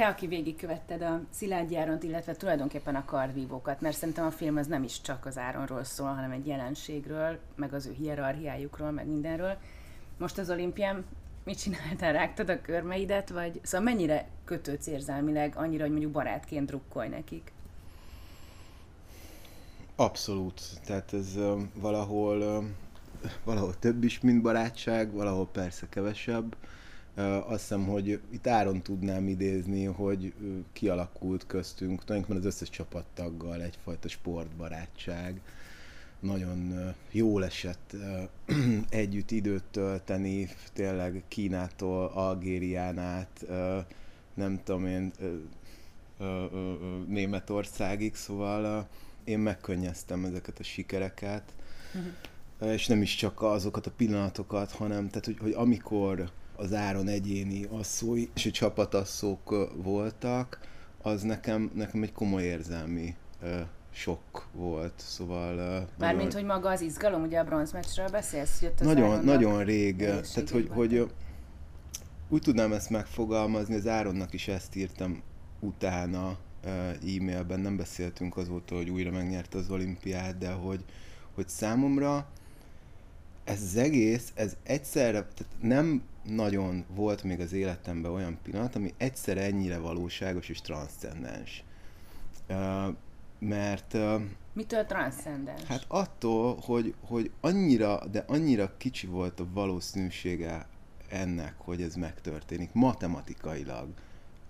te, aki végigkövetted a Szilágyi Áront, illetve tulajdonképpen a kardvívókat, mert szerintem a film az nem is csak az Áronról szól, hanem egy jelenségről, meg az ő hierarchiájukról, meg mindenről. Most az olimpián mit csináltál? Rágtad a körmeidet, vagy szóval mennyire kötődsz érzelmileg, annyira, hogy mondjuk barátként drukkolj nekik? Abszolút. Tehát ez uh, valahol, uh, valahol több is, mint barátság, valahol persze kevesebb. Azt hiszem, hogy itt Áron tudnám idézni, hogy kialakult köztünk tulajdonképpen az összes csapattaggal egyfajta sportbarátság. Nagyon jól esett együtt időt tölteni, tényleg Kínától, Algérián át, nem tudom én, Németországig, szóval én megkönnyeztem ezeket a sikereket, uh-huh. és nem is csak azokat a pillanatokat, hanem tehát, hogy, hogy amikor az áron egyéni asszói és csapatasszók voltak, az nekem, nekem egy komoly érzelmi sok volt, szóval... Mármint, nagyon... hogy maga az izgalom, ugye a bronzmeccsről beszélsz, hogy nagyon, nagyon rég, tehát hogy, hogy úgy tudnám ezt megfogalmazni, az Áronnak is ezt írtam utána, e-mailben, nem beszéltünk azóta, hogy újra megnyerte az olimpiát, de hogy, hogy számomra ez az egész, ez egyszerre, tehát nem nagyon volt még az életemben olyan pillanat, ami egyszer ennyire valóságos és transzcendens. Uh, mert... Uh, Mitől transzcendens? Hát attól, hogy, hogy annyira, de annyira kicsi volt a valószínűsége ennek, hogy ez megtörténik, matematikailag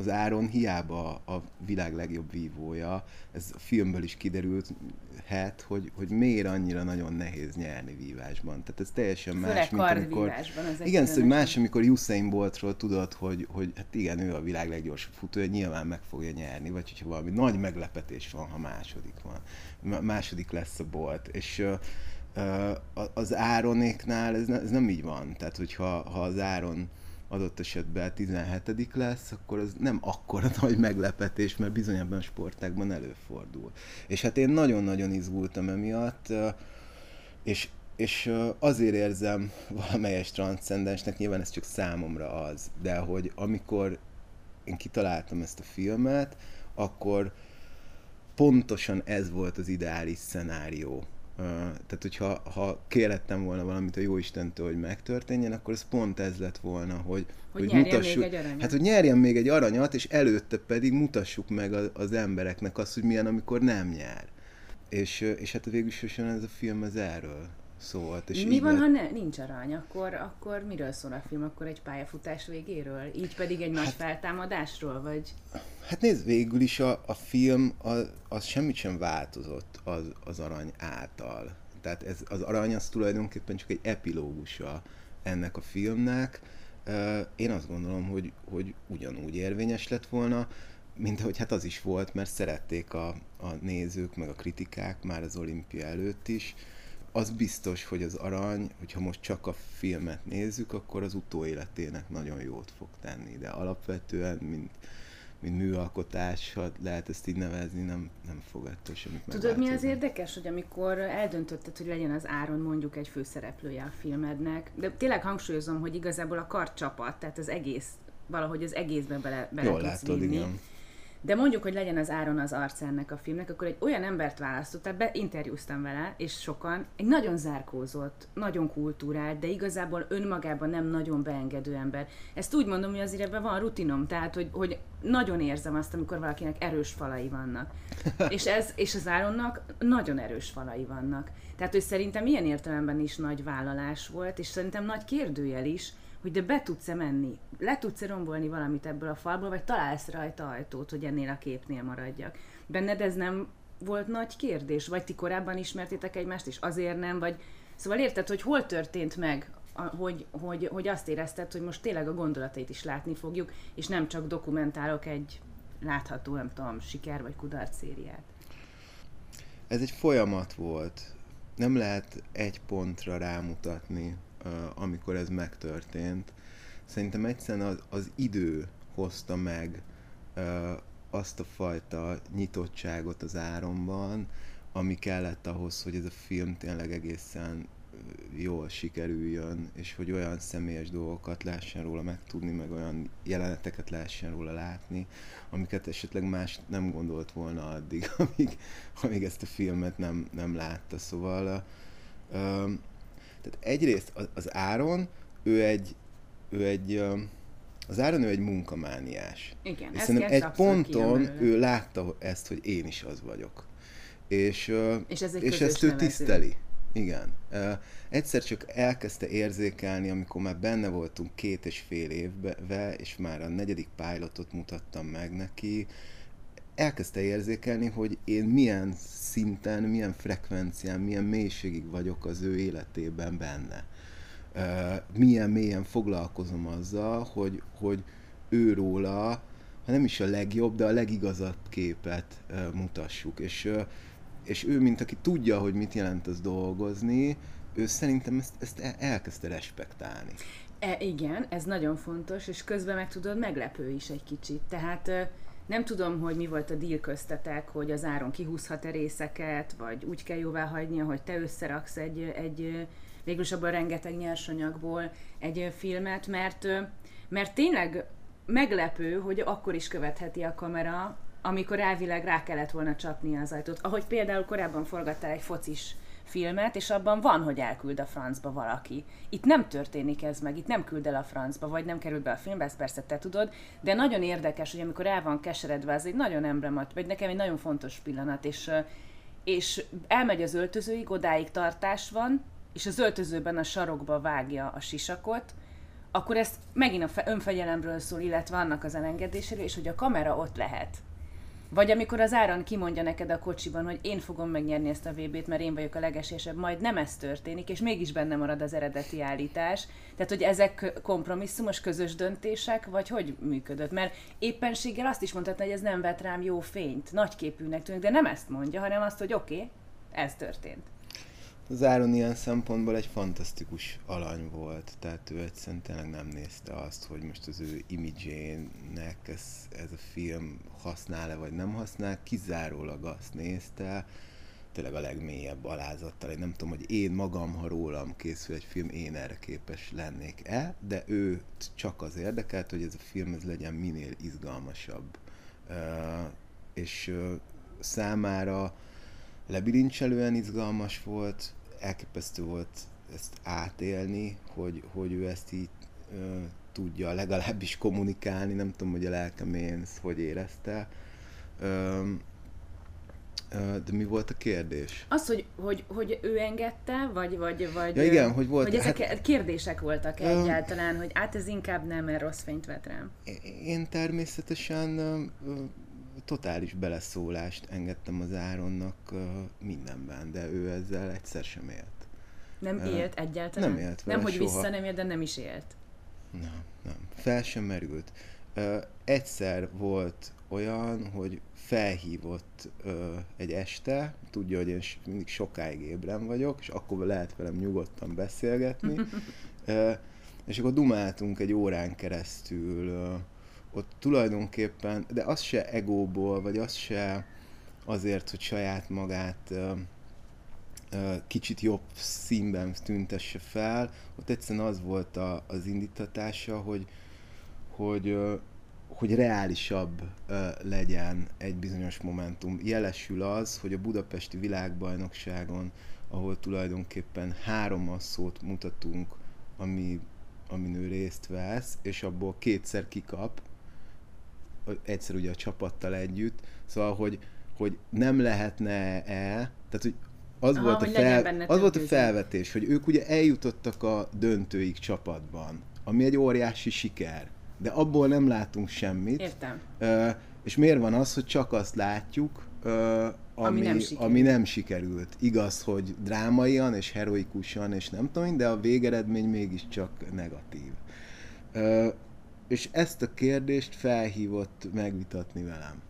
az Áron hiába a világ legjobb vívója, ez a filmből is kiderült, hát, hogy, hogy miért annyira nagyon nehéz nyerni vívásban. Tehát ez teljesen Főleg más, mint amikor... Igen, szóval más, amikor Usain Boltról tudod, hogy, hogy hát igen, ő a világ leggyorsabb futója, nyilván meg fogja nyerni, vagy hogyha valami nagy meglepetés van, ha második van. Második lesz a Bolt. És az Áronéknál ez, ne, ez nem így van. Tehát, hogyha ha az Áron adott esetben 17 lesz, akkor az nem akkora nagy meglepetés, mert bizony ebben a sportágban előfordul. És hát én nagyon-nagyon izgultam emiatt, és, és azért érzem valamelyes transzcendensnek, nyilván ez csak számomra az, de hogy amikor én kitaláltam ezt a filmet, akkor pontosan ez volt az ideális szenárió tehát, hogyha ha kérettem volna valamit a Jóistentől, hogy megtörténjen, akkor ez pont ez lett volna, hogy, hogy, hogy mutassuk, még egy aranyat. hát hogy nyerjen még egy aranyat, és előtte pedig mutassuk meg az, az embereknek azt, hogy milyen, amikor nem nyer. És, és hát végül is ez a film az erről szólt. És Mi van, lett... ha ne, nincs arany? Akkor, akkor miről szól a film? Akkor egy pályafutás végéről? Így pedig egy hát, nagy feltámadásról? Vagy? Hát nézd, végül is a, a film az, az semmit sem változott az, az arany által. Tehát ez, az arany az tulajdonképpen csak egy epilógusa ennek a filmnek. Én azt gondolom, hogy, hogy ugyanúgy érvényes lett volna, mint ahogy hát az is volt, mert szerették a, a nézők, meg a kritikák már az olimpia előtt is az biztos, hogy az arany, hogyha most csak a filmet nézzük, akkor az utóéletének nagyon jót fog tenni, de alapvetően, mint, mint műalkotás, ha lehet ezt így nevezni, nem, nem fog ettől semmit Tudod, mi az érdekes, hogy amikor eldöntötted, hogy legyen az Áron mondjuk egy főszereplője a filmednek, de tényleg hangsúlyozom, hogy igazából a karcsapat, tehát az egész, valahogy az egészben bele, bele Jól látod, vinni. Igen de mondjuk, hogy legyen az áron az arc ennek a filmnek, akkor egy olyan embert választottál, be interjúztam vele, és sokan, egy nagyon zárkózott, nagyon kultúrált, de igazából önmagában nem nagyon beengedő ember. Ezt úgy mondom, hogy azért ebben van rutinom, tehát, hogy, hogy nagyon érzem azt, amikor valakinek erős falai vannak. és, ez, és az Áronnak nagyon erős falai vannak. Tehát, hogy szerintem ilyen értelemben is nagy vállalás volt, és szerintem nagy kérdőjel is, hogy de be tudsz-e menni, le tudsz-e rombolni valamit ebből a falból, vagy találsz rajta ajtót, hogy ennél a képnél maradjak. Benned ez nem volt nagy kérdés? Vagy ti korábban ismertétek egymást, és azért nem? Vagy... Szóval érted, hogy hol történt meg, hogy, hogy, hogy azt érezted, hogy most tényleg a gondolatait is látni fogjuk, és nem csak dokumentálok egy látható, nem tudom, siker vagy kudarc szériát. Ez egy folyamat volt. Nem lehet egy pontra rámutatni, amikor ez megtörtént. Szerintem egyszerűen az, az idő hozta meg azt a fajta nyitottságot az áronban, ami kellett ahhoz, hogy ez a film tényleg egészen jól sikerüljön, és hogy olyan személyes dolgokat lehessen róla megtudni, meg olyan jeleneteket lehessen róla látni, amiket esetleg más nem gondolt volna addig, amíg, amíg ezt a filmet nem, nem látta. Szóval um, tehát egyrészt az Áron, ő egy, ő egy az Áron ő egy munkamániás. Igen, és szerintem egy ponton ő látta ezt, hogy én is az vagyok. És, és, ez és ezt ő tiszteli. Igen. Egyszer csak elkezdte érzékelni, amikor már benne voltunk két és fél évbe, és már a negyedik pilotot mutattam meg neki, elkezdte érzékelni, hogy én milyen szinten, milyen frekvencián, milyen mélységig vagyok az ő életében benne. Milyen mélyen foglalkozom azzal, hogy, hogy őróla, ha nem is a legjobb, de a legigazabb képet mutassuk. És és ő, mint aki tudja, hogy mit jelent az dolgozni, ő szerintem ezt, ezt elkezdte respektálni. E, igen, ez nagyon fontos, és közben meg tudod, meglepő is egy kicsit. Tehát nem tudom, hogy mi volt a deal köztetek, hogy az áron kihúzhat-e részeket, vagy úgy kell jóvá hagynia, hogy te összeraksz egy, egy végülis abban rengeteg nyersanyagból egy filmet, mert, mert tényleg meglepő, hogy akkor is követheti a kamera amikor elvileg rá kellett volna csapni az ajtót. Ahogy például korábban forgattál egy focis filmet, és abban van, hogy elküld a francba valaki. Itt nem történik ez meg, itt nem küld el a francba, vagy nem kerül be a filmbe, ezt persze te tudod, de nagyon érdekes, hogy amikor el van keseredve, az egy nagyon emblemat, vagy nekem egy nagyon fontos pillanat, és, és elmegy az öltözőig, odáig tartás van, és az öltözőben a sarokba vágja a sisakot, akkor ezt megint a önfegyelemről szól, illetve annak az elengedéséről, és hogy a kamera ott lehet vagy amikor az áran kimondja neked a kocsiban, hogy én fogom megnyerni ezt a VB-t, mert én vagyok a legesésebb, majd nem ez történik, és mégis benne marad az eredeti állítás. Tehát, hogy ezek kompromisszumos, közös döntések, vagy hogy működött? Mert éppenséggel azt is mondhatna, hogy ez nem vet rám jó fényt, nagyképűnek tűnik, de nem ezt mondja, hanem azt, hogy oké, okay, ez történt. Az Áron ilyen szempontból egy fantasztikus alany volt, tehát ő egyszerűen tényleg nem nézte azt, hogy most az ő imidzsének ez, ez a film használ-e vagy nem használ, kizárólag azt nézte, tényleg a legmélyebb alázattal. Én nem tudom, hogy én magam, ha rólam készül egy film, én erre képes lennék-e, de ő csak az érdekelt, hogy ez a film ez legyen minél izgalmasabb. És számára lebilincselően izgalmas volt, elképesztő volt ezt átélni, hogy, hogy ő ezt így ö, tudja legalábbis kommunikálni, nem tudom, hogy a lelkem ezt hogy érezte. Ö, de mi volt a kérdés? Az, hogy, hogy, hogy ő engedte, vagy, vagy, vagy, ja, igen, hogy volt, hogy ezek hát, kérdések voltak ö, egyáltalán, hogy át ez inkább nem, mert rossz fényt vet rám. Én természetesen totális beleszólást engedtem az Áronnak uh, mindenben, de ő ezzel egyszer sem élt. Nem uh, élt egyáltalán? Nem élt vele Nem, hogy soha. vissza nem élt, de nem is élt. Nem, nem. Fel sem merült. Uh, egyszer volt olyan, hogy felhívott uh, egy este, tudja, hogy én mindig sokáig ébren vagyok, és akkor lehet velem nyugodtan beszélgetni, uh, és akkor dumáltunk egy órán keresztül uh, ott tulajdonképpen, de az se egóból, vagy az se azért, hogy saját magát kicsit jobb színben tüntesse fel, ott egyszerűen az volt a, az indítatása, hogy, hogy, hogy reálisabb legyen egy bizonyos momentum. Jelesül az, hogy a budapesti világbajnokságon, ahol tulajdonképpen három asszót mutatunk, ami, amin ő részt vesz, és abból kétszer kikap, egyszer ugye a csapattal együtt, szóval, hogy, hogy nem lehetne-e, tehát, hogy az, Aha, volt, a fel, az volt a felvetés, hogy ők ugye eljutottak a döntőik csapatban, ami egy óriási siker, de abból nem látunk semmit. Értem. Uh, és miért van az, hogy csak azt látjuk, uh, ami, ami, nem ami nem sikerült. Igaz, hogy drámaian és heroikusan, és nem tudom, de a végeredmény mégiscsak negatív. Uh, és ezt a kérdést felhívott megvitatni velem.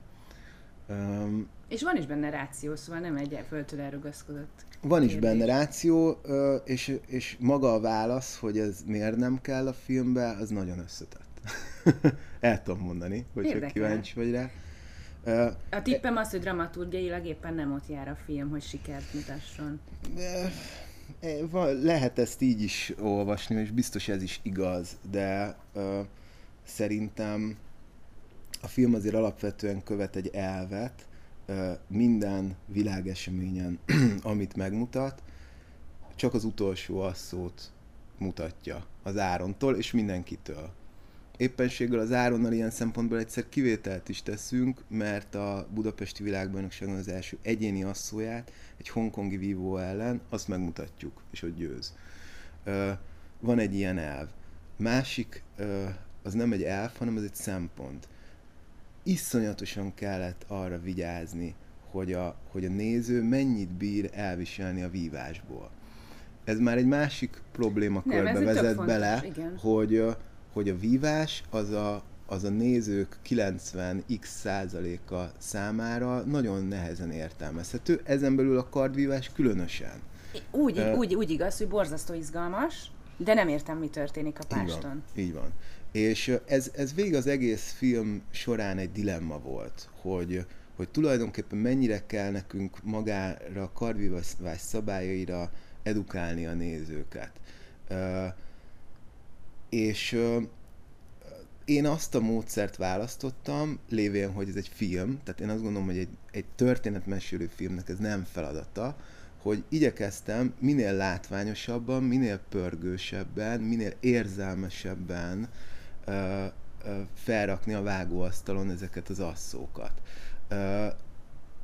Um, és van is benne ráció, szóval nem egy földtől elrugaszkodott Van is benne ráció, és, és maga a válasz, hogy ez miért nem kell a filmbe, az nagyon összetett. El tudom mondani, hogyha kíváncsi vagy rá. A tippem az, hogy dramaturgiailag éppen nem ott jár a film, hogy sikert mutasson. lehet ezt így is olvasni, és biztos ez is igaz, de szerintem a film azért alapvetően követ egy elvet, minden világeseményen, amit megmutat, csak az utolsó asszót mutatja az Árontól és mindenkitől. Éppenséggel az Áronnal ilyen szempontból egyszer kivételt is teszünk, mert a Budapesti Világbajnokságon az első egyéni asszóját egy hongkongi vívó ellen, azt megmutatjuk, és hogy győz. Van egy ilyen elv. Másik, az nem egy elv, hanem az egy szempont. Iszonyatosan kellett arra vigyázni, hogy a, hogy a néző mennyit bír elviselni a vívásból ez már egy másik problémakörbe Nem, vezet fontos, bele, igen. hogy, hogy a vívás az a, az a nézők 90x százaléka számára nagyon nehezen értelmezhető, ezen belül a kardvívás különösen. Úgy, uh, úgy, úgy igaz, hogy borzasztó izgalmas, de nem értem, mi történik a páston. Így van. Így van. És ez, ez végig az egész film során egy dilemma volt, hogy, hogy tulajdonképpen mennyire kell nekünk magára a kardvívás szabályaira edukálni a nézőket. És én azt a módszert választottam, lévén, hogy ez egy film, tehát én azt gondolom, hogy egy, egy történetmesélő filmnek ez nem feladata, hogy igyekeztem minél látványosabban, minél pörgősebben, minél érzelmesebben felrakni a vágóasztalon ezeket az asszókat.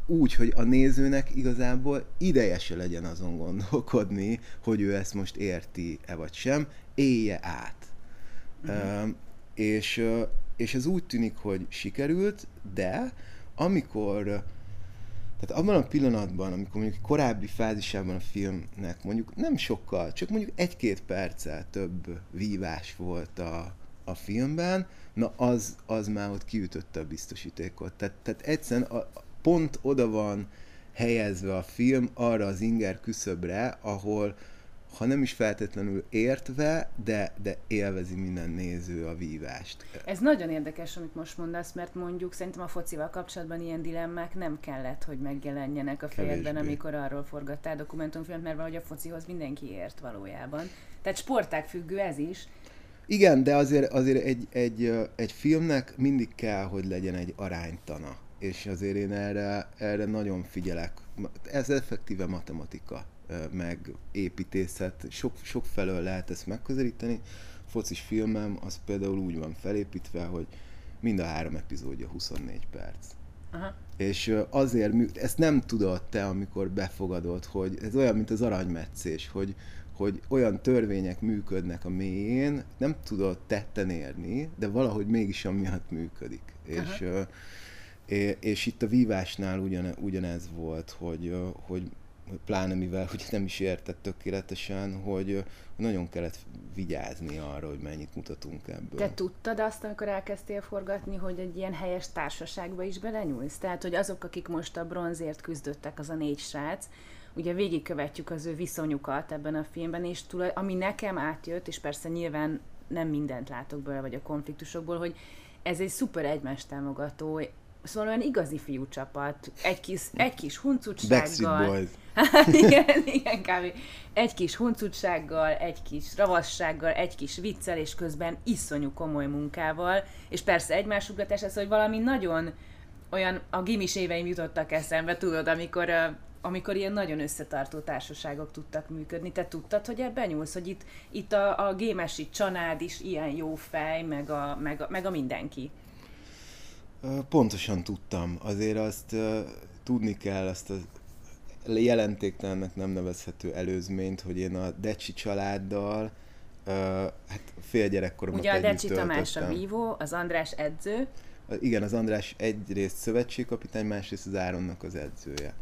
Úgy, hogy a nézőnek igazából ideje se legyen azon gondolkodni, hogy ő ezt most érti-e vagy sem, élje át. Uh, és, és ez úgy tűnik, hogy sikerült, de amikor tehát abban a pillanatban, amikor mondjuk korábbi fázisában a filmnek mondjuk nem sokkal, csak mondjuk egy-két perccel több vívás volt a, a filmben, na az, az már ott kiütötte a biztosítékot. Tehát, tehát egyszerűen a, pont oda van helyezve a film arra az inger küszöbre, ahol ha nem is feltétlenül értve, de, de élvezi minden néző a vívást. Ez nagyon érdekes, amit most mondasz, mert mondjuk szerintem a focival kapcsolatban ilyen dilemmák nem kellett, hogy megjelenjenek a fejedben, amikor arról forgattál dokumentumfilmet, mert valahogy a focihoz mindenki ért valójában. Tehát sportág függő ez is. Igen, de azért, azért egy, egy, egy filmnek mindig kell, hogy legyen egy aránytana és azért én erre, erre nagyon figyelek. Ez effektíve matematika, meg építészet, sok, sok felől lehet ezt megközelíteni. A focis filmem az például úgy van felépítve, hogy mind a három epizódja 24 perc. Aha. És azért, ezt nem tudod te, amikor befogadod, hogy ez olyan, mint az aranymetszés, hogy, hogy olyan törvények működnek a mélyén, nem tudod tetten érni, de valahogy mégis amiatt működik. Aha. És és itt a vívásnál ugyan, ugyanez volt, hogy, hogy pláne mivel hogy nem is értett tökéletesen, hogy nagyon kellett vigyázni arra, hogy mennyit mutatunk ebből. Te tudtad azt, amikor elkezdtél forgatni, hogy egy ilyen helyes társaságba is belenyúlsz? Tehát, hogy azok, akik most a bronzért küzdöttek, az a négy srác, ugye végigkövetjük az ő viszonyukat ebben a filmben, és tulaj, ami nekem átjött, és persze nyilván nem mindent látok belőle, vagy a konfliktusokból, hogy ez egy szuper egymást támogató, Szóval olyan igazi fiú csapat, egy kis, egy kis huncutsággal. igen, igen, kb. Egy kis huncutsággal, egy kis ravassággal, egy kis viccel, és közben iszonyú komoly munkával, és persze egymásugratás, ez, hogy valami nagyon olyan, a gimis éveim jutottak eszembe, tudod, amikor amikor ilyen nagyon összetartó társaságok tudtak működni. Te tudtad, hogy ebben nyúlsz, hogy itt, itt a, a gémesi csanád is ilyen jó fej, meg a, meg a, meg a mindenki. Pontosan tudtam. Azért azt uh, tudni kell, azt a jelentéktelennek nem nevezhető előzményt, hogy én a Decsi családdal uh, hát fél gyerekkoromat Ugye a Decsi Tamás a vívó, az András edző. Igen, az András egyrészt szövetségkapitány, másrészt az Áronnak az edzője.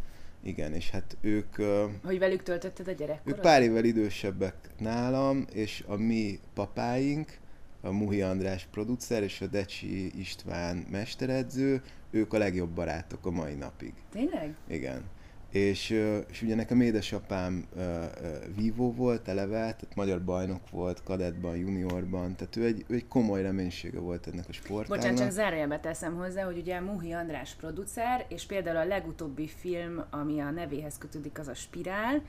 Igen, és hát ők... Hogy velük töltötted a gyerekkorat? Ők pár évvel idősebbek nálam, és a mi papáink, a Muhi András producer és a Decsi István mesteredző, ők a legjobb barátok a mai napig. Tényleg? Igen. És, és ugye nekem édesapám vívó volt eleve, tehát magyar bajnok volt, kadettban, juniorban, tehát ő egy, ő egy komoly reménysége volt ennek a sportágnak. Bocsánat, csak zárójelbe teszem hozzá, hogy ugye Muhi András producer, és például a legutóbbi film, ami a nevéhez kötődik, az a Spirál,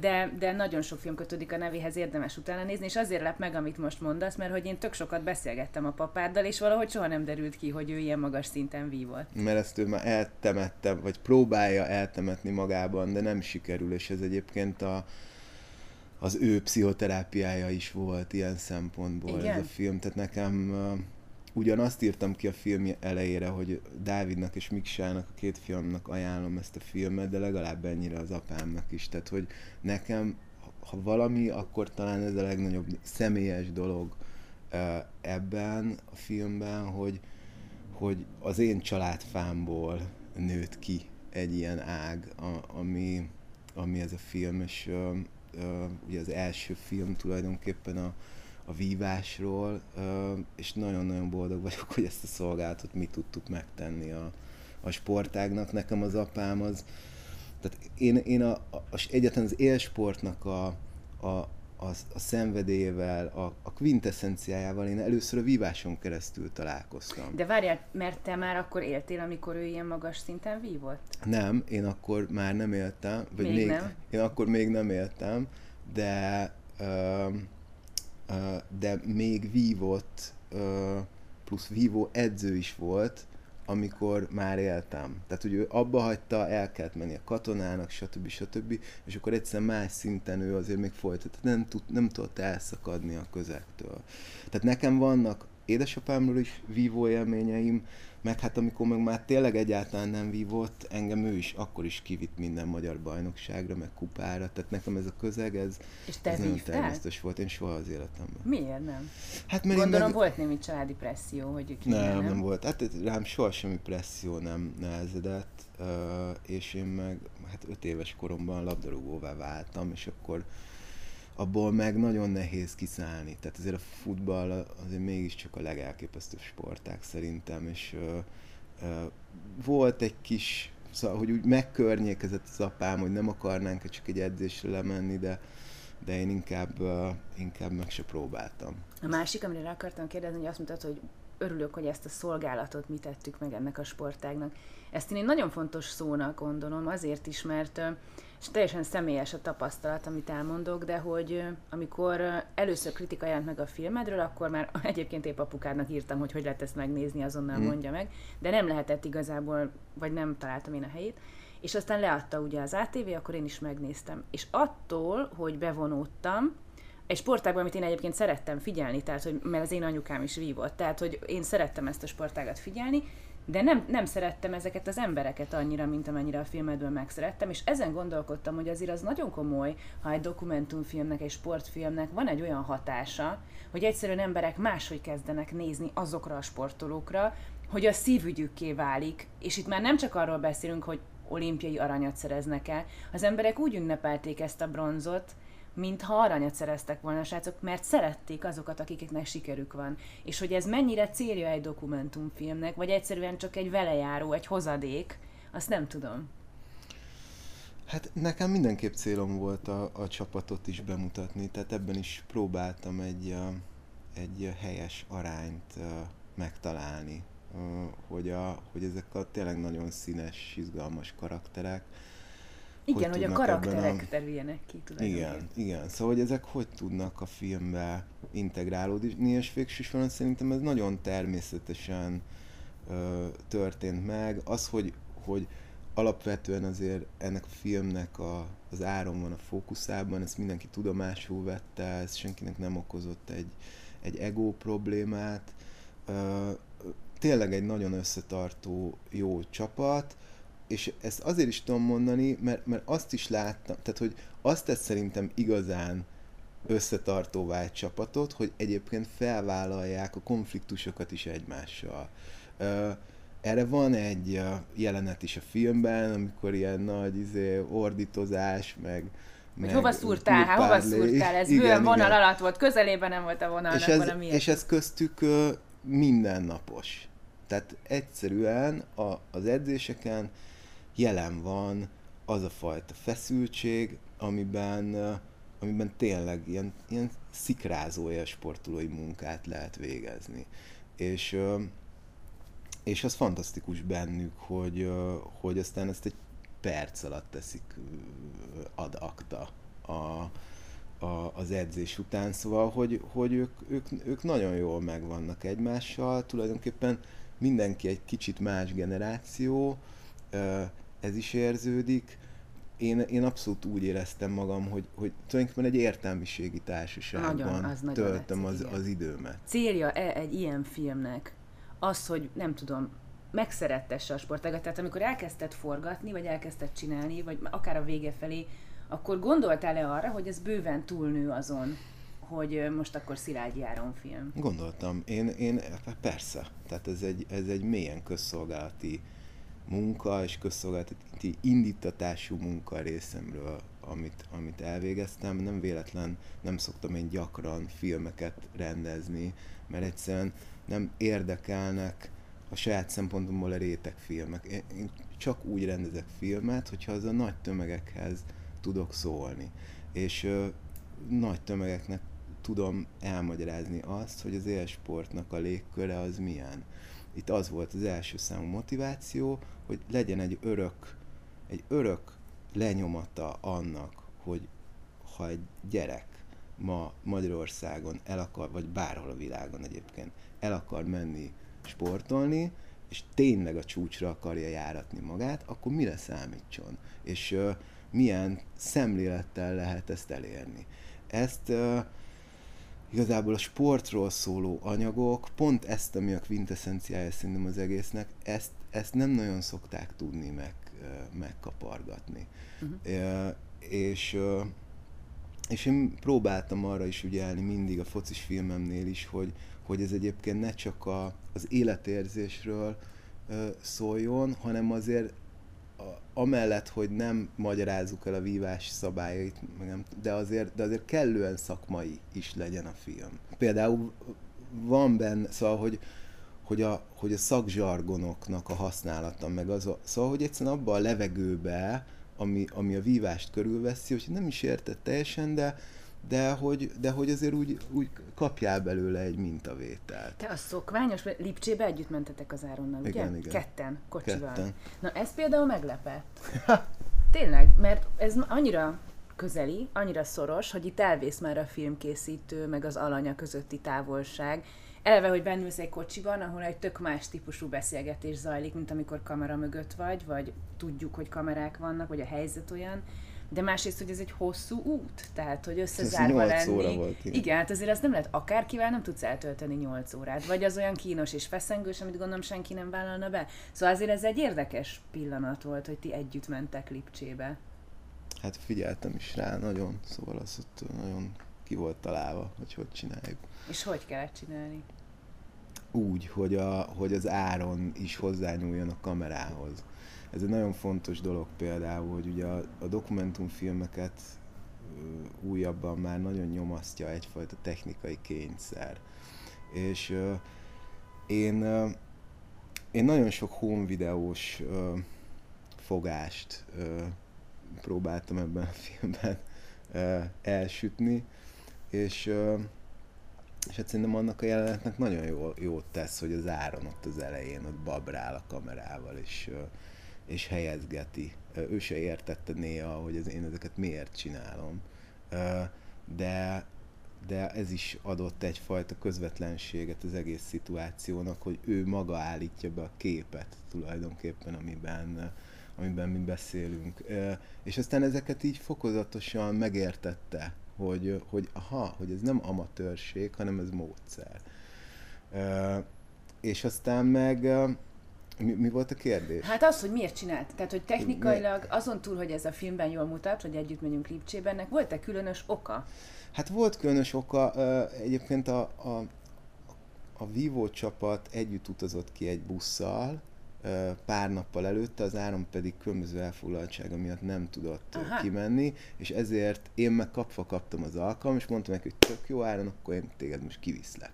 de, de nagyon sok film kötődik a nevéhez, érdemes utána nézni, és azért lep meg, amit most mondasz, mert hogy én tök sokat beszélgettem a papáddal, és valahogy soha nem derült ki, hogy ő ilyen magas szinten vívott. Mert ezt ő már eltemette, vagy próbálja eltemetni magában, de nem sikerül, és ez egyébként a, az ő pszichoterápiája is volt ilyen szempontból Igen? ez a film. Tehát nekem ugyanazt írtam ki a film elejére, hogy Dávidnak és Miksának, a két fiamnak ajánlom ezt a filmet, de legalább ennyire az apámnak is. Tehát, hogy nekem, ha valami, akkor talán ez a legnagyobb személyes dolog ebben a filmben, hogy, hogy az én családfámból nőtt ki egy ilyen ág, ami, ami ez a film, és ugye az első film tulajdonképpen a, a vívásról, és nagyon-nagyon boldog vagyok, hogy ezt a szolgálatot mi tudtuk megtenni a, a sportágnak. Nekem az apám az, tehát én, én a, a, egyetlen az élsportnak a, a, a, a szenvedélyével, a, a quintessenciájával én először a víváson keresztül találkoztam. De várjál, mert te már akkor éltél, amikor ő ilyen magas szinten vívott? Nem, én akkor már nem éltem. Vagy még, még nem? Én akkor még nem éltem, de uh, de még vívott, plusz vívó edző is volt, amikor már éltem. Tehát, hogy ő abba hagyta, el kellett menni a katonának, stb. stb. És akkor egyszer más szinten ő azért még folytatta, nem, tud, nem tudott elszakadni a közektől. Tehát nekem vannak édesapámról is vívó élményeim, meg hát amikor meg már tényleg egyáltalán nem vívott, engem ő is akkor is kivitt minden magyar bajnokságra, meg kupára, tehát nekem ez a közeg, ez, És te ez nagyon természetes volt, én soha az életemben. Miért nem? Hát mert Gondolom meg... volt némi családi presszió, hogy ki nem, nem, nem volt. Hát rám soha semmi presszió nem nehezedett, és én meg hát öt éves koromban labdarúgóvá váltam, és akkor abból meg nagyon nehéz kiszállni. Tehát azért a futball azért mégiscsak a legelképesztőbb sporták szerintem, és ö, ö, volt egy kis, szóval, hogy úgy megkörnyékezett az apám, hogy nem akarnánk csak egy edzésre lemenni, de, de én inkább, uh, inkább meg se próbáltam. A másik, amire akartam kérdezni, hogy azt mondtad, hogy örülök, hogy ezt a szolgálatot mi tettük meg ennek a sportágnak. Ezt én egy nagyon fontos szónak gondolom, azért is, mert és teljesen személyes a tapasztalat, amit elmondok, de hogy amikor először kritika jelent meg a filmedről, akkor már egyébként épp apukádnak írtam, hogy hogy lehet ezt megnézni, azonnal mm. mondja meg, de nem lehetett igazából, vagy nem találtam én a helyét, és aztán leadta ugye az ATV, akkor én is megnéztem. És attól, hogy bevonódtam, egy sportágban, amit én egyébként szerettem figyelni, tehát, hogy, mert az én anyukám is vívott, tehát, hogy én szerettem ezt a sportágat figyelni, de nem, nem szerettem ezeket az embereket annyira, mint amennyire a filmedből megszerettem, és ezen gondolkodtam, hogy azért az nagyon komoly, ha egy dokumentumfilmnek, egy sportfilmnek van egy olyan hatása, hogy egyszerűen emberek máshogy kezdenek nézni azokra a sportolókra, hogy a szívügyükké válik, és itt már nem csak arról beszélünk, hogy olimpiai aranyat szereznek el, az emberek úgy ünnepelték ezt a bronzot, mintha aranyat szereztek volna a srácok, mert szerették azokat, akiknek sikerük van. És hogy ez mennyire célja egy dokumentumfilmnek, vagy egyszerűen csak egy velejáró, egy hozadék, azt nem tudom. Hát nekem mindenképp célom volt a, a csapatot is bemutatni, tehát ebben is próbáltam egy, egy helyes arányt megtalálni, hogy, a, hogy ezek a tényleg nagyon színes, izgalmas karakterek, igen, hogy, hogy a karakterek a... terüljenek ki. Igen, igen. Szóval, hogy ezek hogy tudnak a filmbe integrálódni, és végsősorban szerintem ez nagyon természetesen ö, történt meg. Az, hogy, hogy alapvetően azért ennek a filmnek a, az áron van a fókuszában, ezt mindenki tudomásul vette, ez senkinek nem okozott egy, egy ego problémát. Ö, tényleg egy nagyon összetartó, jó csapat, és ezt azért is tudom mondani, mert, mert azt is láttam, tehát hogy azt tesz szerintem igazán összetartóvá egy csapatot, hogy egyébként felvállalják a konfliktusokat is egymással. Erre van egy jelenet is a filmben, amikor ilyen nagy izé, ordítozás, meg, meg hova szúrtál, hát hova szúrtál, ez igen, bőven vonal igen. alatt volt, közelében nem volt a vonalnak és ez, valami. És ez köztük mindennapos. Tehát egyszerűen a, az edzéseken jelen van az a fajta feszültség, amiben, amiben tényleg ilyen, ilyen szikrázó sportolói munkát lehet végezni. És, és az fantasztikus bennük, hogy, hogy aztán ezt egy perc alatt teszik ad akta a, a, az edzés után, szóval, hogy, hogy ők, ők, ők nagyon jól megvannak egymással, tulajdonképpen mindenki egy kicsit más generáció, ez is érződik. Én, én abszolút úgy éreztem magam, hogy, hogy tulajdonképpen egy értelmiségi társaságban nagyon, az töltöm az, az időmet. Célja-e egy ilyen filmnek az, hogy nem tudom, megszerettesse a sportágat, tehát amikor elkezdted forgatni, vagy elkezdted csinálni, vagy akár a vége felé, akkor gondoltál-e arra, hogy ez bőven túlnő azon, hogy most akkor Szilágyi Áron film? Gondoltam. Én, én persze. Tehát ez egy, ez egy mélyen közszolgálati munka és közszolgálati indítatású munka részemről, amit, amit elvégeztem. Nem véletlen, nem szoktam én gyakran filmeket rendezni, mert egyszerűen nem érdekelnek a saját szempontomból a rétegfilmek. Én, én csak úgy rendezek filmet, hogyha az a nagy tömegekhez tudok szólni. És ö, nagy tömegeknek tudom elmagyarázni azt, hogy az élsportnak a légköre az milyen. Itt az volt az első számú motiváció, hogy legyen egy örök, egy örök lenyomata annak, hogy ha egy gyerek ma Magyarországon el akar, vagy bárhol a világon egyébként el akar menni sportolni, és tényleg a csúcsra akarja járatni magát, akkor mire számítson? És uh, milyen szemlélettel lehet ezt elérni? Ezt uh, igazából a sportról szóló anyagok, pont ezt, ami a quintessenciája szerintem az egésznek, ezt, ezt nem nagyon szokták tudni meg, megkapargatni. Uh-huh. És, és én próbáltam arra is ügyelni mindig a focis filmemnél is, hogy, hogy ez egyébként ne csak a, az életérzésről szóljon, hanem azért amellett, hogy nem magyarázzuk el a vívás szabályait, de azért, de azért kellően szakmai is legyen a film. Például van benne, szóval, hogy, hogy a, hogy a szakzsargonoknak a használata, meg az a, szóval, hogy egyszerűen abban a levegőbe, ami, ami a vívást körülveszi, hogy nem is érted teljesen, de, de hogy, de hogy azért úgy, úgy kapjál belőle egy mintavételt. Te a szokványos, Lipcsébe együtt mentetek az Áronnal, ugye? Igen, igen. Ketten, kocsival. Ketten. Na ez például meglepett. Tényleg, mert ez annyira közeli, annyira szoros, hogy itt elvész már a filmkészítő, meg az alanya közötti távolság. Eleve, hogy bennülsz egy kocsiban, ahol egy tök más típusú beszélgetés zajlik, mint amikor kamera mögött vagy, vagy tudjuk, hogy kamerák vannak, vagy a helyzet olyan de másrészt, hogy ez egy hosszú út, tehát, hogy összezárva lenni. Óra volt, igen. igen, hát azért azt nem lehet, akárkivel nem tudsz eltölteni 8 órát, vagy az olyan kínos és feszengős, amit gondolom senki nem vállalna be. Szóval azért ez egy érdekes pillanat volt, hogy ti együtt mentek Lipcsébe. Hát figyeltem is rá nagyon, szóval az ott nagyon ki volt találva, hogy hogy csináljuk. És hogy kellett csinálni? Úgy, hogy, a, hogy az áron is hozzányúljon a kamerához ez egy nagyon fontos dolog például, hogy ugye a, a dokumentumfilmeket újabban már nagyon nyomasztja egyfajta technikai kényszer. És uh, én, uh, én nagyon sok home videós uh, fogást uh, próbáltam ebben a filmben uh, elsütni, és, uh, és hát szerintem annak a jelenetnek nagyon jó, jót tesz, hogy az áron ott az elején ott babrál a kamerával, és és helyezgeti. Ő se értette néha, hogy ez, én ezeket miért csinálom. De, de ez is adott egyfajta közvetlenséget az egész szituációnak, hogy ő maga állítja be a képet tulajdonképpen, amiben, amiben mi beszélünk. És aztán ezeket így fokozatosan megértette, hogy, hogy aha, hogy ez nem amatőrség, hanem ez módszer. És aztán meg mi, mi volt a kérdés? Hát az, hogy miért csinált. Tehát, hogy technikailag azon túl, hogy ez a filmben jól mutat, hogy együtt megyünk Lipcsébe, ennek volt-e különös oka? Hát volt különös oka. Egyébként a, a, a Vivo csapat együtt utazott ki egy busszal, pár nappal előtte, az áram pedig különböző elfoglaltsága miatt nem tudott Aha. kimenni, és ezért én meg kapva kaptam az alkalmat, és mondtam neki, hogy tök jó áron, akkor én téged most kiviszlek.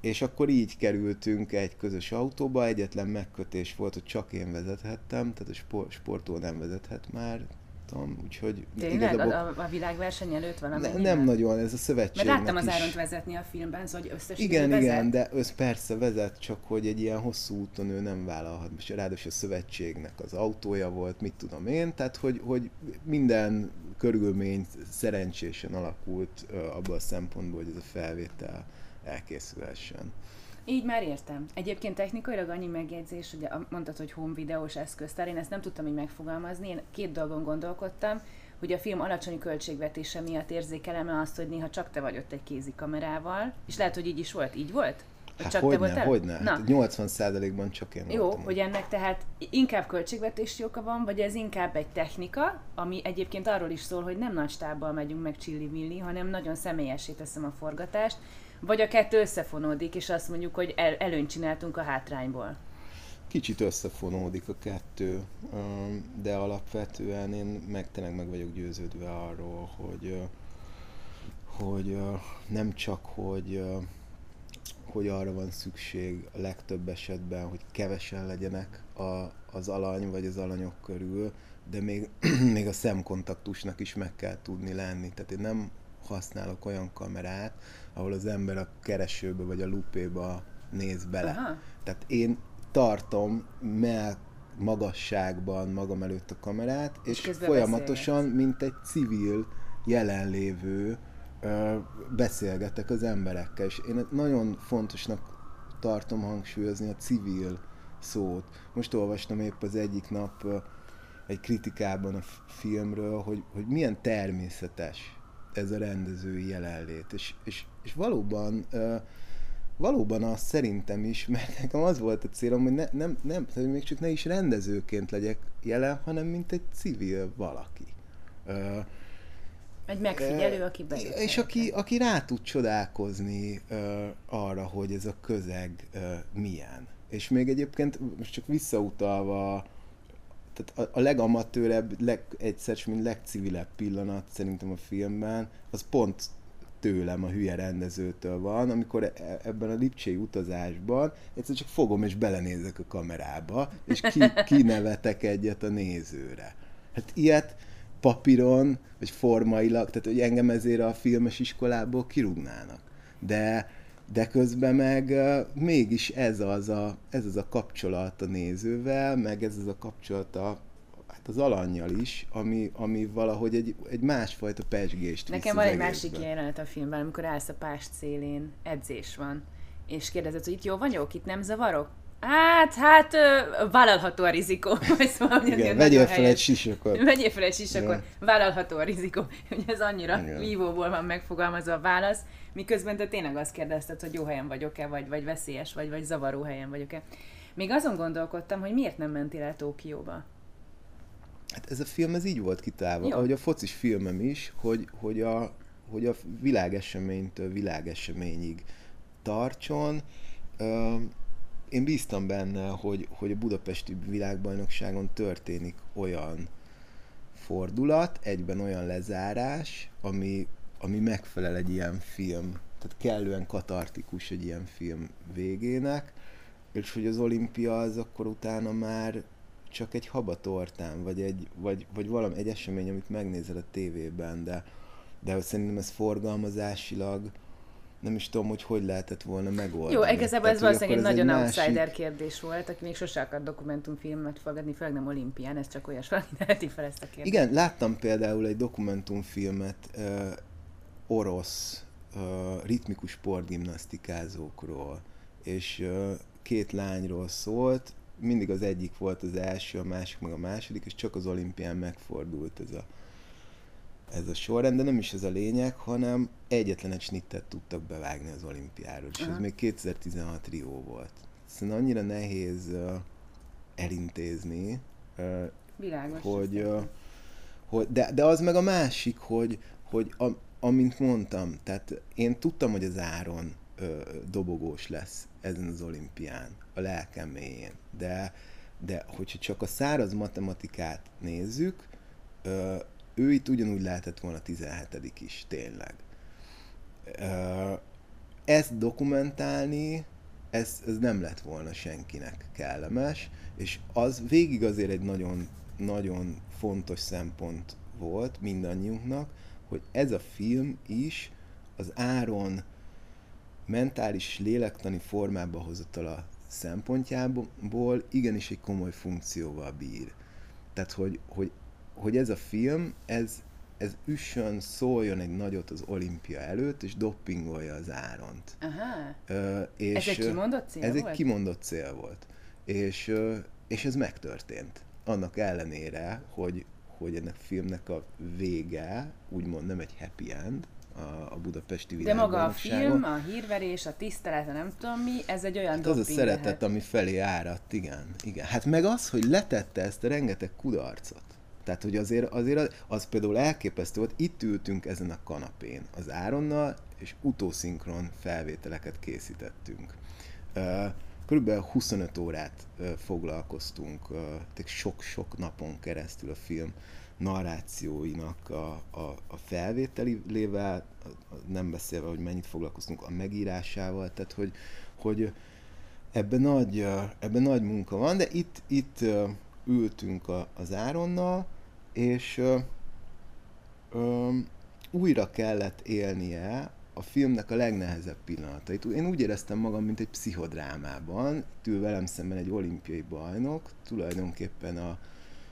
És akkor így kerültünk egy közös autóba, egyetlen megkötés volt, hogy csak én vezethettem, tehát a sport, sportoló nem vezethet már láttam, úgyhogy Tényleg? Igazából... A, a világverseny előtt valami? Ne, nem nagyon, ez a szövetség. Mert láttam az. Áront vezetni a filmben, szóval hogy összes Igen, vezet. igen, de össz persze vezet, csak hogy egy ilyen hosszú úton ő nem vállalhat. És ráadásul a szövetségnek az autója volt, mit tudom én, tehát hogy, hogy minden körülmény szerencsésen alakult abban a szempontból, hogy ez a felvétel elkészülhessen. Így már értem. Egyébként technikailag annyi megjegyzés, hogy mondtad, hogy home videós eszköztár, én ezt nem tudtam így megfogalmazni, én két dolgon gondolkodtam, hogy a film alacsony költségvetése miatt érzékelem azt, hogy néha csak te vagy ott egy kézi kamerával, és lehet, hogy így is volt. Így volt? Hát csak hogyne, te voltál? hogyne. Na. 80%-ban csak én Jó, voltam. hogy ennek tehát inkább költségvetési oka van, vagy ez inkább egy technika, ami egyébként arról is szól, hogy nem nagy stábbal megyünk meg csilli hanem nagyon személyessé teszem a forgatást, vagy a kettő összefonódik, és azt mondjuk, hogy el, előnyt csináltunk a hátrányból. Kicsit összefonódik a kettő, de alapvetően én meg tényleg meg vagyok győződve arról, hogy, hogy nem csak, hogy hogy arra van szükség a legtöbb esetben, hogy kevesen legyenek a, az alany vagy az alanyok körül, de még, még a szemkontaktusnak is meg kell tudni lenni. Tehát én nem használok olyan kamerát, ahol az ember a keresőbe vagy a lupéba néz bele. Aha. Tehát én tartom mell magasságban magam előtt a kamerát, és, és folyamatosan, beszélgetsz. mint egy civil jelenlévő beszélgetek az emberekkel, és én nagyon fontosnak tartom hangsúlyozni a civil szót. Most olvastam épp az egyik nap egy kritikában a filmről, hogy, hogy milyen természetes ez a rendezői jelenlét. És, és, és valóban valóban az szerintem is, mert nekem az volt a célom, hogy ne, nem, nem, hogy még csak ne is rendezőként legyek jelen, hanem mint egy civil valaki. Egy megfigyelő, aki bejött. És aki, aki rá tud csodálkozni uh, arra, hogy ez a közeg uh, milyen. És még egyébként most csak visszautalva tehát a, a legamatőrebb, leg, egyszer, mint legcivilebb pillanat szerintem a filmben, az pont tőlem, a hülye rendezőtől van, amikor e, ebben a lipcsei utazásban egyszer csak fogom és belenézek a kamerába, és ki, kinevetek egyet a nézőre. Hát ilyet papíron, vagy formailag, tehát hogy engem ezért a filmes iskolából kirúgnának. De, de közben meg uh, mégis ez az, a, ez az a kapcsolat a nézővel, meg ez az a kapcsolat a, hát az alanyjal is, ami, ami valahogy egy, egy másfajta pesgést Nekem van egy másik jelenet a filmben, amikor állsz a pást szélén, edzés van, és kérdezed, hogy itt jó vagyok, itt nem zavarok? Hát, hát vállalható a rizikó. Szóval, Igen, vegyél fel egy sisakot. Vegyél fel egy sisakot. Igen. Vállalható a rizikó. Hogy ez annyira Igen. vívóból van megfogalmazva a válasz, miközben te tényleg azt kérdezted, hogy jó helyen vagyok-e, vagy, vagy veszélyes, vagy, vagy zavaró helyen vagyok-e. Még azon gondolkodtam, hogy miért nem mentél el Tókióba? Hát ez a film ez így volt kitálva, ahogy a focis filmem is, hogy, hogy, a, hogy a világeseménytől világeseményig tartson én bíztam benne, hogy, hogy a budapesti világbajnokságon történik olyan fordulat, egyben olyan lezárás, ami, ami megfelel egy ilyen film, tehát kellően katartikus egy ilyen film végének, és hogy az olimpia az akkor utána már csak egy habatortán, vagy, egy, vagy, vagy valami egy esemény, amit megnézel a tévében, de, de szerintem ez forgalmazásilag nem is tudom, hogy hogy lehetett volna megoldani. Jó, igazából ez valószínűleg egy nagyon egy outsider másik... kérdés volt, aki még sose akart dokumentumfilmet fogadni, főleg nem olimpián, ez csak olyas valami teheti fel ezt a kérdést. Igen, láttam például egy dokumentumfilmet orosz ritmikus sportgimnasztikázókról, és két lányról szólt, mindig az egyik volt az első, a másik meg a második, és csak az olimpián megfordult ez a ez a sorrend, de nem is ez a lényeg, hanem egyetlen egy snittet tudtak bevágni az olimpiáról, és Aha. ez még 2016 Rio volt. Szóval annyira nehéz uh, elintézni, uh, Világos, hogy, uh, hogy de, de az meg a másik, hogy, hogy a, amint mondtam, tehát én tudtam, hogy az áron uh, dobogós lesz ezen az olimpián, a lelkem mélyén, de, de hogyha csak a száraz matematikát nézzük, uh, ő itt ugyanúgy lehetett volna 17 is, tényleg. Ezt dokumentálni ez, ez nem lett volna senkinek kellemes, és az végig azért egy nagyon, nagyon fontos szempont volt mindannyiunknak, hogy ez a film is az áron mentális lélektani formába hozatala szempontjából igenis egy komoly funkcióval bír. Tehát, hogy, hogy, hogy ez a film, ez, ez üssön, szóljon egy nagyot az olimpia előtt, és doppingolja az áront. Aha. Uh, és ez egy kimondott cél Ez volt? egy kimondott cél volt. És, és ez megtörtént. Annak ellenére, hogy, hogy ennek a filmnek a vége, úgymond nem egy happy end, a, a budapesti De maga a film, a hírverés, a tisztelet, a nem tudom mi, ez egy olyan hát az a szeretet, lehet. ami felé áradt, igen, igen. Hát meg az, hogy letette ezt a rengeteg kudarcot. Tehát, hogy azért, azért az, az például elképesztő volt, itt ültünk ezen a kanapén az Áronnal, és utószinkron felvételeket készítettünk. Körülbelül 25 órát foglalkoztunk, sok-sok napon keresztül a film narrációinak a, a, a felvételével, nem beszélve, hogy mennyit foglalkoztunk a megírásával, tehát hogy, hogy ebben nagy, ebben nagy munka van, de itt, itt ültünk a, az Áronnal, és ö, ö, újra kellett élnie a filmnek a legnehezebb pillanatait. Én úgy éreztem magam, mint egy pszichodrámában, tül velem szemben egy olimpiai bajnok, tulajdonképpen a,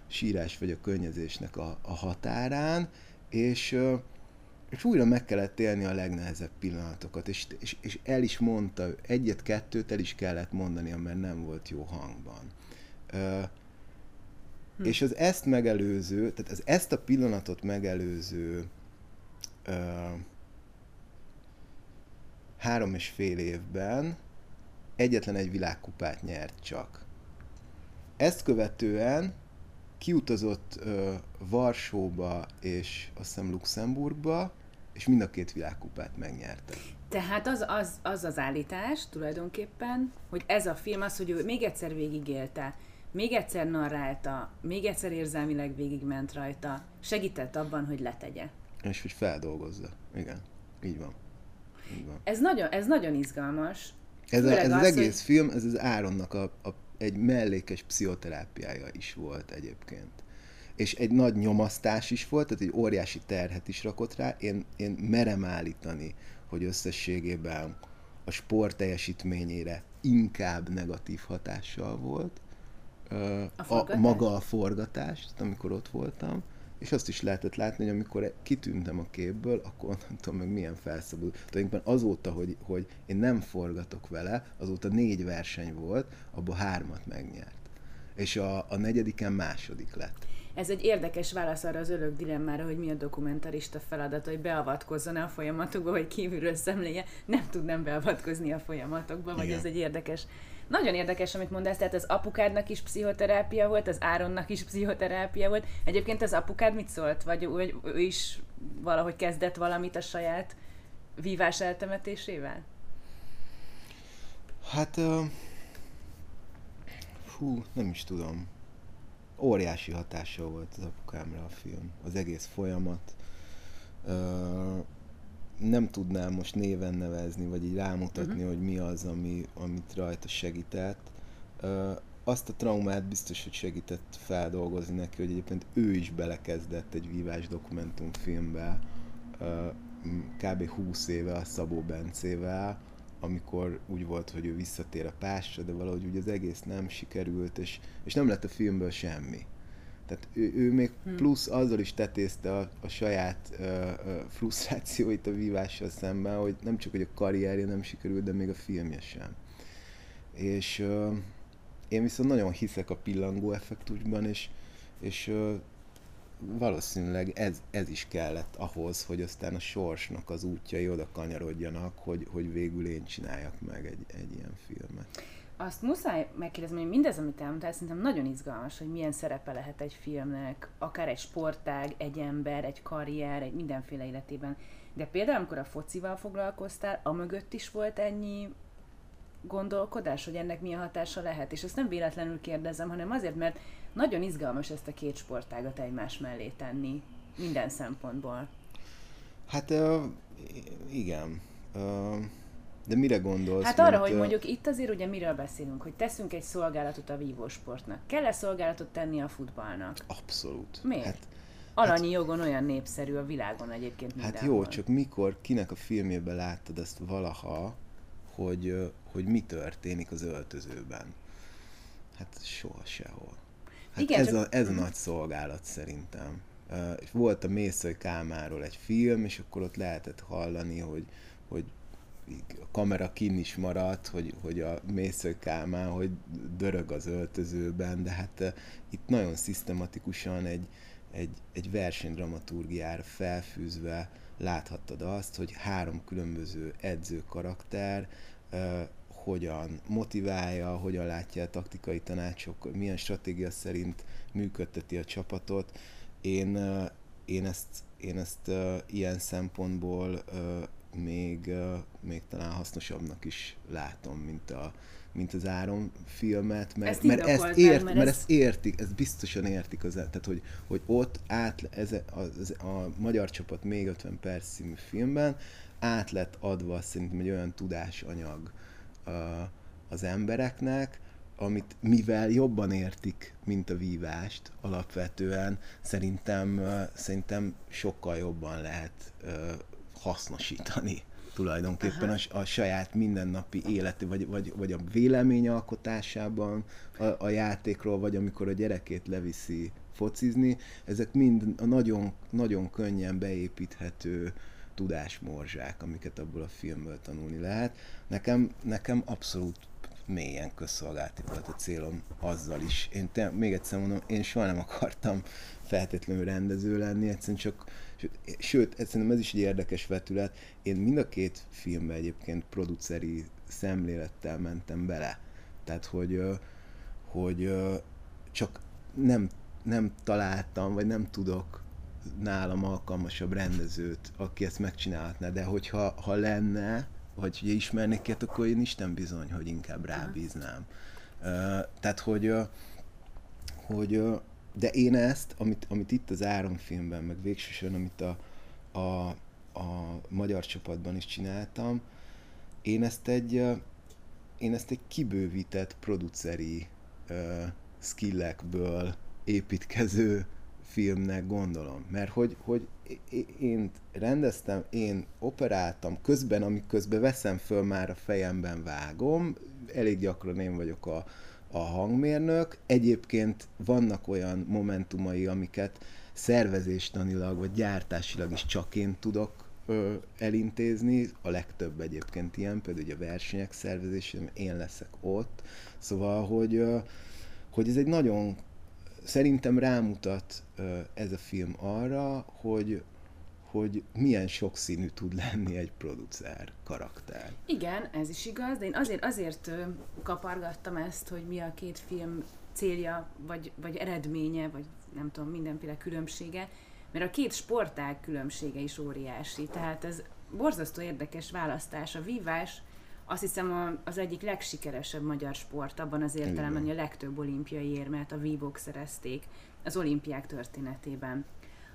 sírás vagy a könnyezésnek a, a határán, és, és újra meg kellett élni a legnehezebb pillanatokat, és, és, és el is mondta, egyet-kettőt el is kellett mondani, mert nem volt jó hangban. Hm. És az ezt megelőző, tehát az ezt a pillanatot megelőző három és fél évben egyetlen egy világkupát nyert csak. Ezt követően kiutazott uh, Varsóba és azt hiszem Luxemburgba, és mind a két világkupát megnyerte. Tehát az az, az az állítás tulajdonképpen, hogy ez a film az, hogy ő még egyszer végigélte, még egyszer narrálta, még egyszer érzelmileg végigment rajta, segített abban, hogy letegye. És hogy feldolgozza. Igen, így van. Ez, nagyon, ez nagyon izgalmas. Ez, a, ez az, az egész hogy... film, ez az Áronnak a, a egy mellékes pszichoterápiája is volt egyébként. És egy nagy nyomasztás is volt, tehát egy óriási terhet is rakott rá. Én, én merem állítani, hogy összességében a sport teljesítményére inkább negatív hatással volt. A, a maga a forgatás, amikor ott voltam és azt is lehetett látni, hogy amikor kitűntem a képből, akkor nem tudom meg milyen felszabadul. Tulajdonképpen azóta, hogy, hogy én nem forgatok vele, azóta négy verseny volt, abból hármat megnyert. És a, a negyediken második lett. Ez egy érdekes válasz arra az ölök dilemmára, hogy mi a dokumentarista feladata, hogy beavatkozzon a folyamatokba, hogy kívülről szemléje. Nem tudnám beavatkozni a folyamatokba, vagy ez egy érdekes nagyon érdekes, amit mondasz, tehát az apukádnak is pszichoterápia volt, az Áronnak is pszichoterápia volt. Egyébként az apukád mit szólt? Vagy ő, ő is valahogy kezdett valamit a saját vívás eltemetésével? Hát, uh, hú, nem is tudom. Óriási hatása volt az apukámra a film, az egész folyamat. Uh, nem tudnám most néven nevezni, vagy így rámutatni, uh-huh. hogy mi az, ami, amit rajta segített. Uh, azt a traumát biztos, hogy segített feldolgozni neki, hogy egyébként ő is belekezdett egy vívás dokumentumfilmbe, uh, kb. 20 éve a Szabó Bencével, amikor úgy volt, hogy ő visszatér a pásra, de valahogy úgy az egész nem sikerült, és, és nem lett a filmből semmi. Tehát ő, ő még hmm. plusz azzal is tetézte a, a saját uh, uh, frusztrációit a vívással szemben, hogy nem csak, hogy a karrierje nem sikerült, de még a filmje sem. És uh, én viszont nagyon hiszek a pillangó effektusban, és, és uh, valószínűleg ez, ez is kellett ahhoz, hogy aztán a sorsnak az útjai oda kanyarodjanak, hogy, hogy végül én csináljak meg egy, egy ilyen filmet. Azt muszáj megkérdezni, hogy mindez, amit elmondtál, szerintem nagyon izgalmas, hogy milyen szerepe lehet egy filmnek, akár egy sportág, egy ember, egy karrier, egy mindenféle életében. De például, amikor a focival foglalkoztál, a mögött is volt ennyi gondolkodás, hogy ennek milyen hatása lehet. És ezt nem véletlenül kérdezem, hanem azért, mert nagyon izgalmas ezt a két sportágat egymás mellé tenni, minden szempontból. Hát uh, igen. Uh De mire gondolsz? Hát arra, hogy mondjuk itt azért ugye miről beszélünk, hogy teszünk egy szolgálatot a vívósportnak. Kell-e szolgálatot tenni a futballnak? Abszolút. Miért? Hát, Alanyi hát, jogon olyan népszerű a világon egyébként mindenhol. Hát jó, csak mikor, kinek a filmjében láttad ezt valaha, hogy, hogy mi történik az öltözőben? Hát soha sehol. Hát Igen, ez, csak... a, ez a nagy szolgálat szerintem. Volt a Mészöly Kálmáról egy film, és akkor ott lehetett hallani, hogy, hogy a kamera kin is maradt, hogy, hogy a Mészöly Kálmán, hogy dörög az öltözőben, de hát uh, itt nagyon szisztematikusan egy, egy, egy versenydramaturgiára felfűzve láthattad azt, hogy három különböző edző karakter uh, hogyan motiválja, hogyan látja a taktikai tanácsok, milyen stratégia szerint működteti a csapatot. Én, uh, én ezt, én ezt ilyen szempontból még, még talán hasznosabbnak is látom, mint, a, mint az Áron filmet, mert, ezt mert, ezt, ért, mert, mert ez... ezt értik, ezt biztosan értik, az, tehát hogy, hogy ott át, ez, a, a, a Magyar Csapat még 50 perc című filmben át lett adva szerintem egy olyan tudásanyag az embereknek, amit mivel jobban értik, mint a vívást alapvetően, szerintem, szerintem sokkal jobban lehet hasznosítani tulajdonképpen a, a saját mindennapi életi, vagy, vagy, vagy a véleményalkotásában a, a játékról, vagy amikor a gyerekét leviszi focizni, ezek mind a nagyon, nagyon könnyen beépíthető tudásmorzsák, amiket abból a filmből tanulni lehet. Nekem, nekem abszolút mélyen közszolgálati volt a célom azzal is. Én te, még egyszer mondom, én soha nem akartam feltétlenül rendező lenni, egyszerűen csak Sőt, szerintem ez is egy érdekes vetület. Én mind a két filmbe egyébként produceri szemlélettel mentem bele. Tehát, hogy, hogy csak nem, nem találtam, vagy nem tudok nálam alkalmasabb rendezőt, aki ezt megcsinálhatná, de hogyha ha lenne, vagy hogy ismernék ilyet, akkor én Isten bizony, hogy inkább rábíznám. Tehát, hogy, hogy de én ezt, amit, amit itt az Áron filmben, meg végsősorban, amit a, a, a magyar csapatban is csináltam, én ezt egy, én ezt egy kibővített produceri uh, skillekből építkező filmnek gondolom. Mert hogy, hogy én rendeztem, én operáltam, közben, amiközben veszem föl már a fejemben vágom, elég gyakran én vagyok a, a hangmérnök. Egyébként vannak olyan momentumai, amiket szervezéstanilag vagy gyártásilag is csak én tudok elintézni, a legtöbb egyébként ilyen, például a versenyek szervezésében én leszek ott, szóval, hogy, hogy ez egy nagyon, szerintem rámutat ez a film arra, hogy, hogy milyen sokszínű tud lenni egy producer karakter. Igen, ez is igaz, de én azért, azért kapargattam ezt, hogy mi a két film célja, vagy, vagy eredménye, vagy nem tudom, mindenféle különbsége, mert a két sportág különbsége is óriási, tehát ez borzasztó érdekes választás. A vívás azt hiszem az egyik legsikeresebb magyar sport, abban az értelemben, hogy a legtöbb olimpiai érmet a vívók szerezték az olimpiák történetében.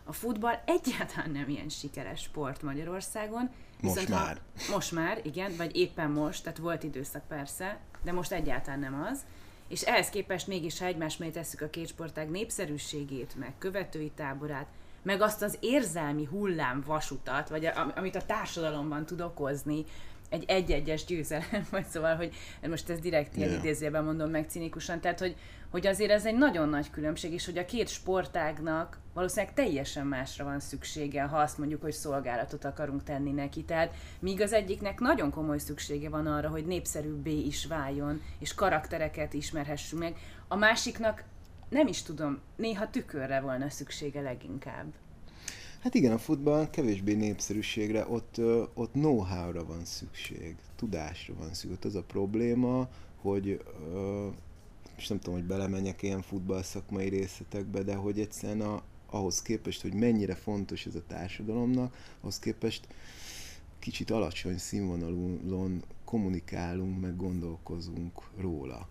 A futball egyáltalán nem ilyen sikeres sport Magyarországon. Most már. Ha, most már, igen, vagy éppen most, tehát volt időszak persze, de most egyáltalán nem az. És ehhez képest mégis, ha egymás mellé tesszük a két sportág népszerűségét, meg követői táborát, meg azt az érzelmi hullám vasutat, vagy a, amit a társadalomban tud okozni, egy egy-egyes győzelem, vagy szóval, hogy most ezt direkt ilyen yeah. idézőben mondom meg cinikusan, tehát hogy, hogy azért ez egy nagyon nagy különbség, és hogy a két sportágnak valószínűleg teljesen másra van szüksége, ha azt mondjuk, hogy szolgálatot akarunk tenni neki. Tehát míg az egyiknek nagyon komoly szüksége van arra, hogy népszerűbbé is váljon, és karaktereket ismerhessünk meg, a másiknak nem is tudom, néha tükörre volna szüksége leginkább. Hát igen, a futball kevésbé népszerűségre, ott, ott know-how-ra van szükség, tudásra van szükség. Ott az a probléma, hogy és nem tudom, hogy belemenjek ilyen futball szakmai részletekbe, de hogy egyszerűen a, ahhoz képest, hogy mennyire fontos ez a társadalomnak, ahhoz képest kicsit alacsony színvonalon kommunikálunk, meg gondolkozunk róla.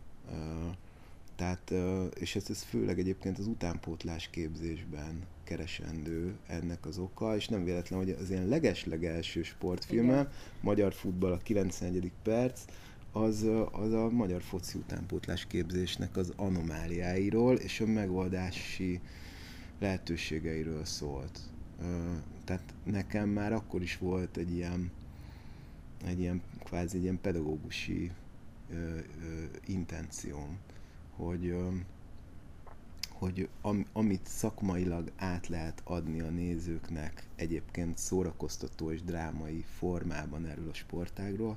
Tehát, és ez, ez főleg egyébként az utánpótlás képzésben keresendő ennek az oka, és nem véletlen, hogy az ilyen leges-legelső sportfilmem, Magyar Futball a 91. perc, az, az a magyar foci utánpótlás képzésnek az anomáliáiról és a megoldási lehetőségeiről szólt. Tehát nekem már akkor is volt egy ilyen, egy ilyen kvázi egy ilyen pedagógusi ö, ö, intencióm, hogy, ö, hogy am, amit szakmailag át lehet adni a nézőknek egyébként szórakoztató és drámai formában erről a sportágról,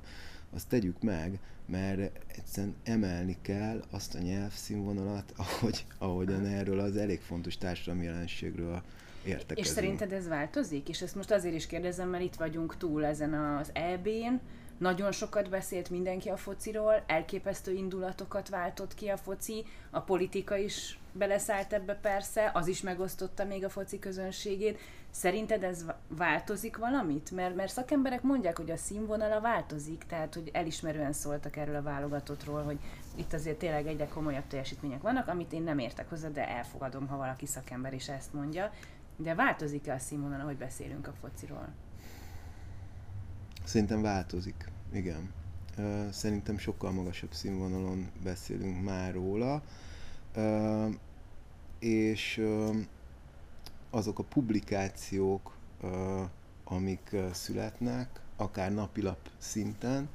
azt tegyük meg, mert egyszerűen emelni kell azt a nyelvszínvonalat, ahogy, ahogyan erről az elég fontos társadalmi jelenségről értekezünk. És szerinted ez változik? És ezt most azért is kérdezem, mert itt vagyunk túl ezen az EB-n, nagyon sokat beszélt mindenki a fociról, elképesztő indulatokat váltott ki a foci, a politika is beleszállt ebbe persze, az is megosztotta még a foci közönségét. Szerinted ez változik valamit? Mert, mert szakemberek mondják, hogy a színvonala változik, tehát hogy elismerően szóltak erről a válogatottról, hogy itt azért tényleg egyre komolyabb teljesítmények vannak, amit én nem értek hozzá, de elfogadom, ha valaki szakember is ezt mondja. De változik-e a színvonal, ahogy beszélünk a fociról? Szerintem változik, igen. Szerintem sokkal magasabb színvonalon beszélünk már róla, és azok a publikációk, amik születnek, akár napilap szinten,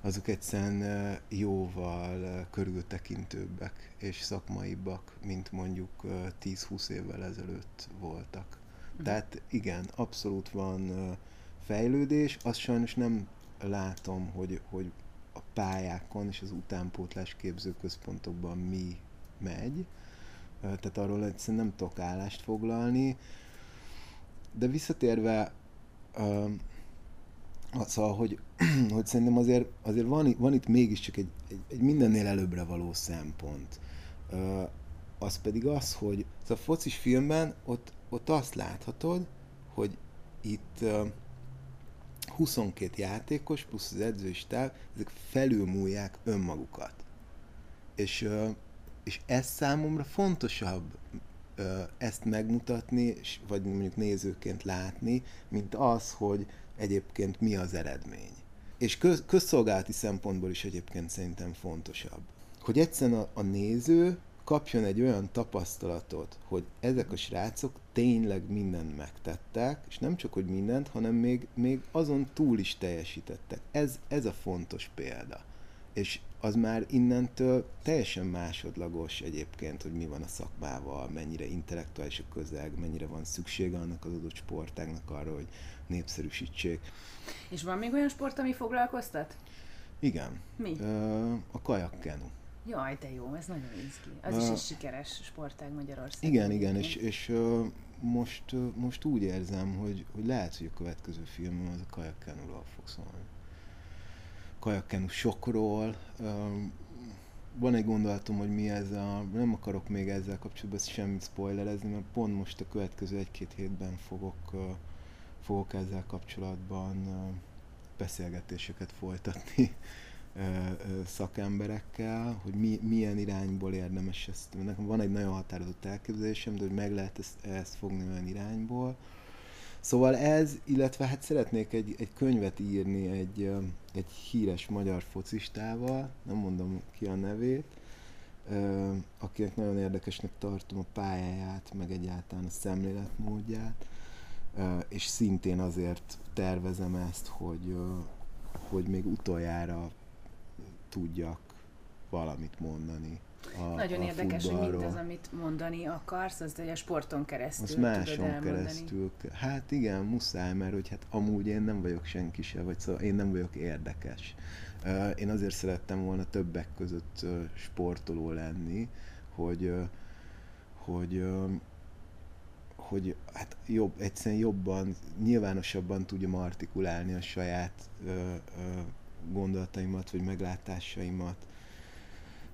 azok egyszerűen jóval körültekintőbbek és szakmaibbak, mint mondjuk 10-20 évvel ezelőtt voltak. Uh-huh. Tehát igen, abszolút van fejlődés, azt sajnos nem látom, hogy, hogy a pályákon és az utánpótlás képzőközpontokban mi megy, tehát arról egyszerűen nem tudok állást foglalni, de visszatérve szóval, hogy, hogy szerintem azért, azért van, van itt mégiscsak egy, egy, egy mindennél előbbre való szempont. Az pedig az, hogy a focis filmben ott, ott azt láthatod, hogy itt 22 játékos plusz az edzős táv, ezek felülmúlják önmagukat. És, és ez számomra fontosabb ezt megmutatni, vagy mondjuk nézőként látni, mint az, hogy egyébként mi az eredmény. És köz, közszolgálati szempontból is egyébként szerintem fontosabb. Hogy egyszerűen a, a néző kapjon egy olyan tapasztalatot, hogy ezek a srácok tényleg mindent megtettek, és nem csak, hogy mindent, hanem még, még azon túl is teljesítettek. Ez, ez a fontos példa. És az már innentől teljesen másodlagos egyébként, hogy mi van a szakmával, mennyire intellektuális a közeg, mennyire van szüksége annak az adott sportágnak arra, hogy népszerűsítsék. És van még olyan sport, ami foglalkoztat? Igen. Mi? A kajakkenu. Jaj, de jó, ez nagyon izgi. Az uh, is egy sikeres sportág Magyarországon. Igen, igen, és, és uh, most, uh, most úgy érzem, hogy, hogy lehet, hogy a következő film az a kajakkenuról fog szólni. Kajakkenu sokról. Uh, van egy gondolatom, hogy mi ez a... Nem akarok még ezzel kapcsolatban semmit spoilerezni, mert pont most a következő egy-két hétben fogok, uh, fogok ezzel kapcsolatban uh, beszélgetéseket folytatni szakemberekkel, hogy mi, milyen irányból érdemes ezt. Nekem van egy nagyon határozott elképzelésem, de hogy meg lehet ezt, ezt fogni olyan irányból. Szóval ez, illetve hát szeretnék egy, egy könyvet írni egy, egy híres magyar focistával, nem mondom ki a nevét, akinek nagyon érdekesnek tartom a pályáját, meg egyáltalán a szemléletmódját, és szintén azért tervezem ezt, hogy, hogy még utoljára tudjak valamit mondani. A, Nagyon a érdekes, futballról. hogy mindaz, amit mondani akarsz, az a sporton keresztül Azt máson tudod keresztül. Hát igen, muszáj, mert hogy hát amúgy én nem vagyok senki se, vagy szóval én nem vagyok érdekes. Én azért szerettem volna többek között sportoló lenni, hogy, hogy hogy hát jobb, egyszerűen jobban, nyilvánosabban tudjam artikulálni a saját ö, ö, gondolataimat, vagy meglátásaimat,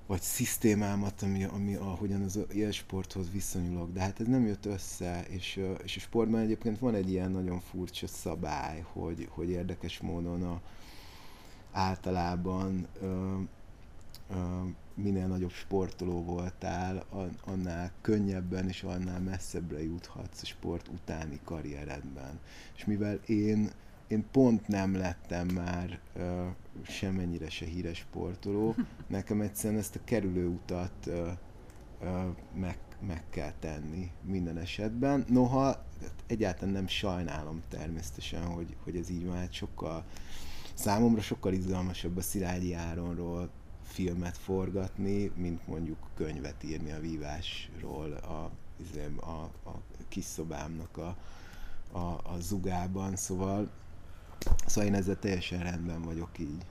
vagy szisztémámat, ami, ami ahogyan az élsporthoz viszonyulok. De hát ez nem jött össze, és, és a sportban egyébként van egy ilyen nagyon furcsa szabály, hogy, hogy érdekes módon a, általában ö, minél nagyobb sportoló voltál, annál könnyebben és annál messzebbre juthatsz a sport utáni karrieredben. És mivel én, én pont nem lettem már uh, semennyire se híres sportoló, nekem egyszerűen ezt a kerülő utat uh, uh, meg, meg kell tenni minden esetben. Noha egyáltalán nem sajnálom természetesen, hogy, hogy ez így van, hát sokkal számomra sokkal izgalmasabb a Szilágyi Áronról filmet forgatni, mint mondjuk könyvet írni a vívásról a, izé, a, a kis szobámnak a, a, a zugában, szóval, szóval én ezzel teljesen rendben vagyok így.